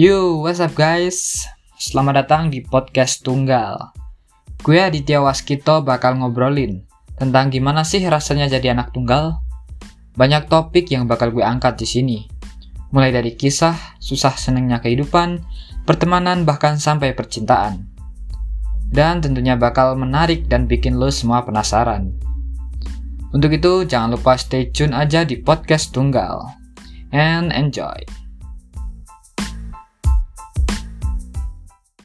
Yo, what's up guys? Selamat datang di podcast Tunggal. Gue Aditya Waskito bakal ngobrolin tentang gimana sih rasanya jadi anak tunggal. Banyak topik yang bakal gue angkat di sini. Mulai dari kisah, susah senengnya kehidupan, pertemanan bahkan sampai percintaan. Dan tentunya bakal menarik dan bikin lo semua penasaran. Untuk itu, jangan lupa stay tune aja di podcast Tunggal. And enjoy!